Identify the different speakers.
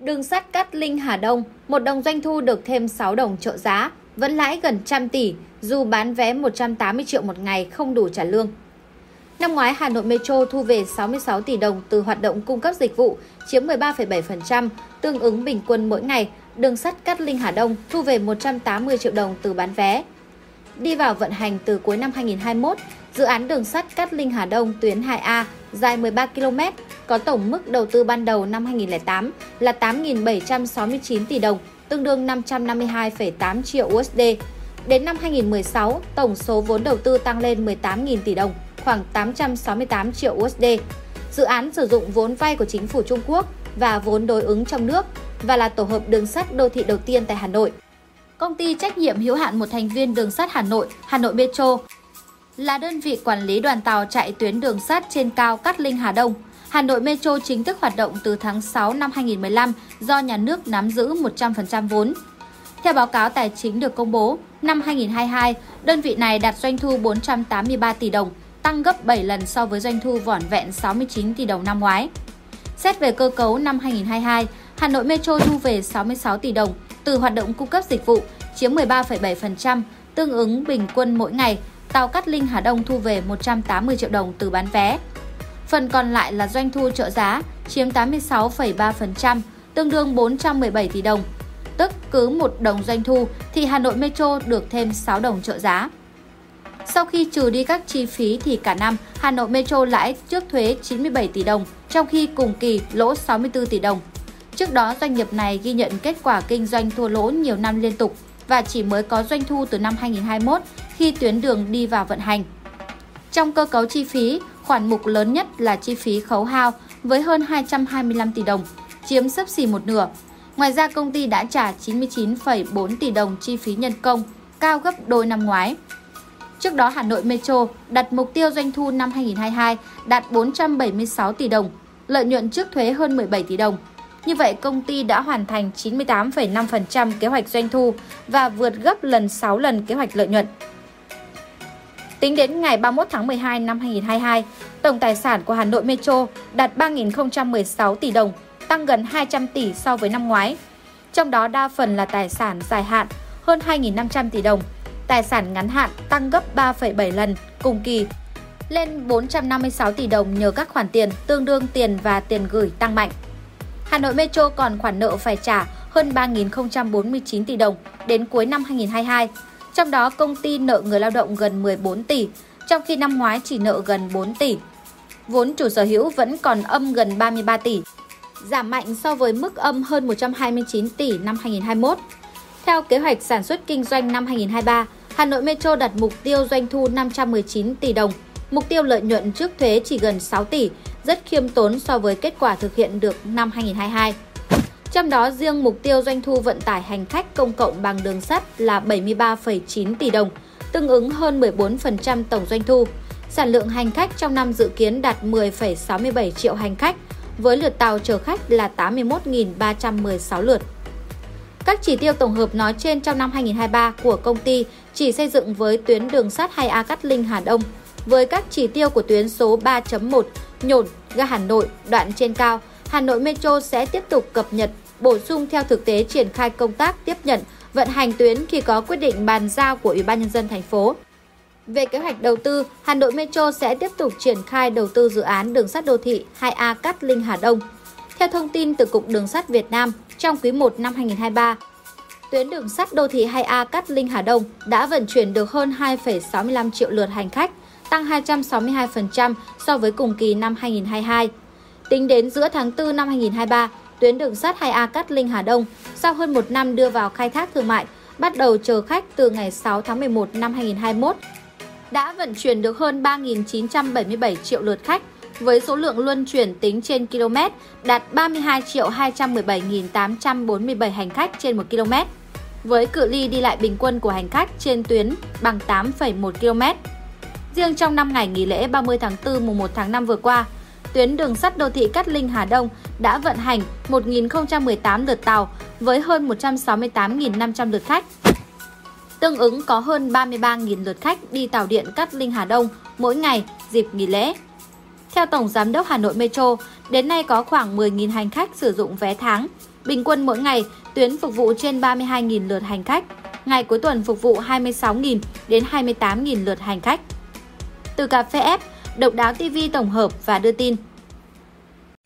Speaker 1: Đường sắt Cát Linh Hà Đông, một đồng doanh thu được thêm 6 đồng trợ giá, vẫn lãi gần trăm tỷ, dù bán vé 180 triệu một ngày không đủ trả lương. Năm ngoái, Hà Nội Metro thu về 66 tỷ đồng từ hoạt động cung cấp dịch vụ, chiếm 13,7%, tương ứng bình quân mỗi ngày. Đường sắt Cát Linh Hà Đông thu về 180 triệu đồng từ bán vé. Đi vào vận hành từ cuối năm 2021, dự án đường sắt Cát Linh Hà Đông tuyến 2A dài 13 km, có tổng mức đầu tư ban đầu năm 2008 là 8.769 tỷ đồng, tương đương 552,8 triệu USD. Đến năm 2016, tổng số vốn đầu tư tăng lên 18.000 tỷ đồng, khoảng 868 triệu USD. Dự án sử dụng vốn vay của chính phủ Trung Quốc và vốn đối ứng trong nước và là tổ hợp đường sắt đô thị đầu tiên tại Hà Nội. Công ty trách nhiệm hữu hạn một thành viên đường sắt Hà Nội, Hà Nội Metro là đơn vị quản lý đoàn tàu chạy tuyến đường sắt trên cao Cát Linh Hà Đông. Hà Nội Metro chính thức hoạt động từ tháng 6 năm 2015 do nhà nước nắm giữ 100% vốn. Theo báo cáo tài chính được công bố, năm 2022, đơn vị này đạt doanh thu 483 tỷ đồng, tăng gấp 7 lần so với doanh thu vỏn vẹn 69 tỷ đồng năm ngoái. Xét về cơ cấu năm 2022, Hà Nội Metro thu về 66 tỷ đồng từ hoạt động cung cấp dịch vụ, chiếm 13,7%, tương ứng bình quân mỗi ngày tàu Cát Linh Hà Đông thu về 180 triệu đồng từ bán vé. Phần còn lại là doanh thu trợ giá, chiếm 86,3%, tương đương 417 tỷ đồng. Tức cứ một đồng doanh thu thì Hà Nội Metro được thêm 6 đồng trợ giá. Sau khi trừ đi các chi phí thì cả năm Hà Nội Metro lãi trước thuế 97 tỷ đồng, trong khi cùng kỳ lỗ 64 tỷ đồng. Trước đó, doanh nghiệp này ghi nhận kết quả kinh doanh thua lỗ nhiều năm liên tục và chỉ mới có doanh thu từ năm 2021 khi tuyến đường đi vào vận hành. Trong cơ cấu chi phí, khoản mục lớn nhất là chi phí khấu hao với hơn 225 tỷ đồng, chiếm sấp xỉ một nửa. Ngoài ra, công ty đã trả 99,4 tỷ đồng chi phí nhân công, cao gấp đôi năm ngoái. Trước đó, Hà Nội Metro đặt mục tiêu doanh thu năm 2022 đạt 476 tỷ đồng, lợi nhuận trước thuế hơn 17 tỷ đồng. Như vậy, công ty đã hoàn thành 98,5% kế hoạch doanh thu và vượt gấp lần 6 lần kế hoạch lợi nhuận. Tính đến ngày 31 tháng 12 năm 2022, tổng tài sản của Hà Nội Metro đạt 3.016 tỷ đồng, tăng gần 200 tỷ so với năm ngoái. Trong đó đa phần là tài sản dài hạn, hơn 2.500 tỷ đồng. Tài sản ngắn hạn tăng gấp 3,7 lần cùng kỳ, lên 456 tỷ đồng nhờ các khoản tiền tương đương tiền và tiền gửi tăng mạnh. Hà Nội Metro còn khoản nợ phải trả hơn 3.049 tỷ đồng đến cuối năm 2022 trong đó công ty nợ người lao động gần 14 tỷ, trong khi năm ngoái chỉ nợ gần 4 tỷ. Vốn chủ sở hữu vẫn còn âm gần 33 tỷ, giảm mạnh so với mức âm hơn 129 tỷ năm 2021. Theo kế hoạch sản xuất kinh doanh năm 2023, Hà Nội Metro đặt mục tiêu doanh thu 519 tỷ đồng, mục tiêu lợi nhuận trước thuế chỉ gần 6 tỷ, rất khiêm tốn so với kết quả thực hiện được năm 2022. Trong đó riêng mục tiêu doanh thu vận tải hành khách công cộng bằng đường sắt là 73,9 tỷ đồng, tương ứng hơn 14% tổng doanh thu. Sản lượng hành khách trong năm dự kiến đạt 10,67 triệu hành khách, với lượt tàu chở khách là 81.316 lượt. Các chỉ tiêu tổng hợp nói trên trong năm 2023 của công ty chỉ xây dựng với tuyến đường sắt 2A Cát Linh Hà Đông, với các chỉ tiêu của tuyến số 3.1 Nhổn, ga Hà Nội, đoạn trên cao, Hà Nội Metro sẽ tiếp tục cập nhật bổ sung theo thực tế triển khai công tác tiếp nhận, vận hành tuyến khi có quyết định bàn giao của Ủy ban nhân dân thành phố. Về kế hoạch đầu tư, Hà Nội Metro sẽ tiếp tục triển khai đầu tư dự án đường sắt đô thị 2A Cát Linh Hà Đông. Theo thông tin từ Cục Đường sắt Việt Nam, trong quý 1 năm 2023, tuyến đường sắt đô thị 2A Cát Linh Hà Đông đã vận chuyển được hơn 2,65 triệu lượt hành khách, tăng 262% so với cùng kỳ năm 2022. Tính đến giữa tháng 4 năm 2023, tuyến đường sắt 2A Cát Linh Hà Đông sau hơn một năm đưa vào khai thác thương mại, bắt đầu chờ khách từ ngày 6 tháng 11 năm 2021, đã vận chuyển được hơn 3.977 triệu lượt khách, với số lượng luân chuyển tính trên km đạt 32 triệu 217.847 hành khách trên 1 km, với cự ly đi lại bình quân của hành khách trên tuyến bằng 8,1 km. Riêng trong 5 ngày nghỉ lễ 30 tháng 4 mùng 1 tháng 5 vừa qua, tuyến đường sắt đô thị Cát Linh Hà Đông đã vận hành 1.018 lượt tàu với hơn 168.500 lượt khách. Tương ứng có hơn 33.000 lượt khách đi tàu điện Cát Linh Hà Đông mỗi ngày dịp nghỉ lễ. Theo Tổng Giám đốc Hà Nội Metro, Đến nay có khoảng 10.000 hành khách sử dụng vé tháng. Bình quân mỗi ngày, tuyến phục vụ trên 32.000 lượt hành khách. Ngày cuối tuần phục vụ 26.000 đến 28.000 lượt hành khách. Từ cà phê F, Độc đáo TV tổng hợp và đưa tin.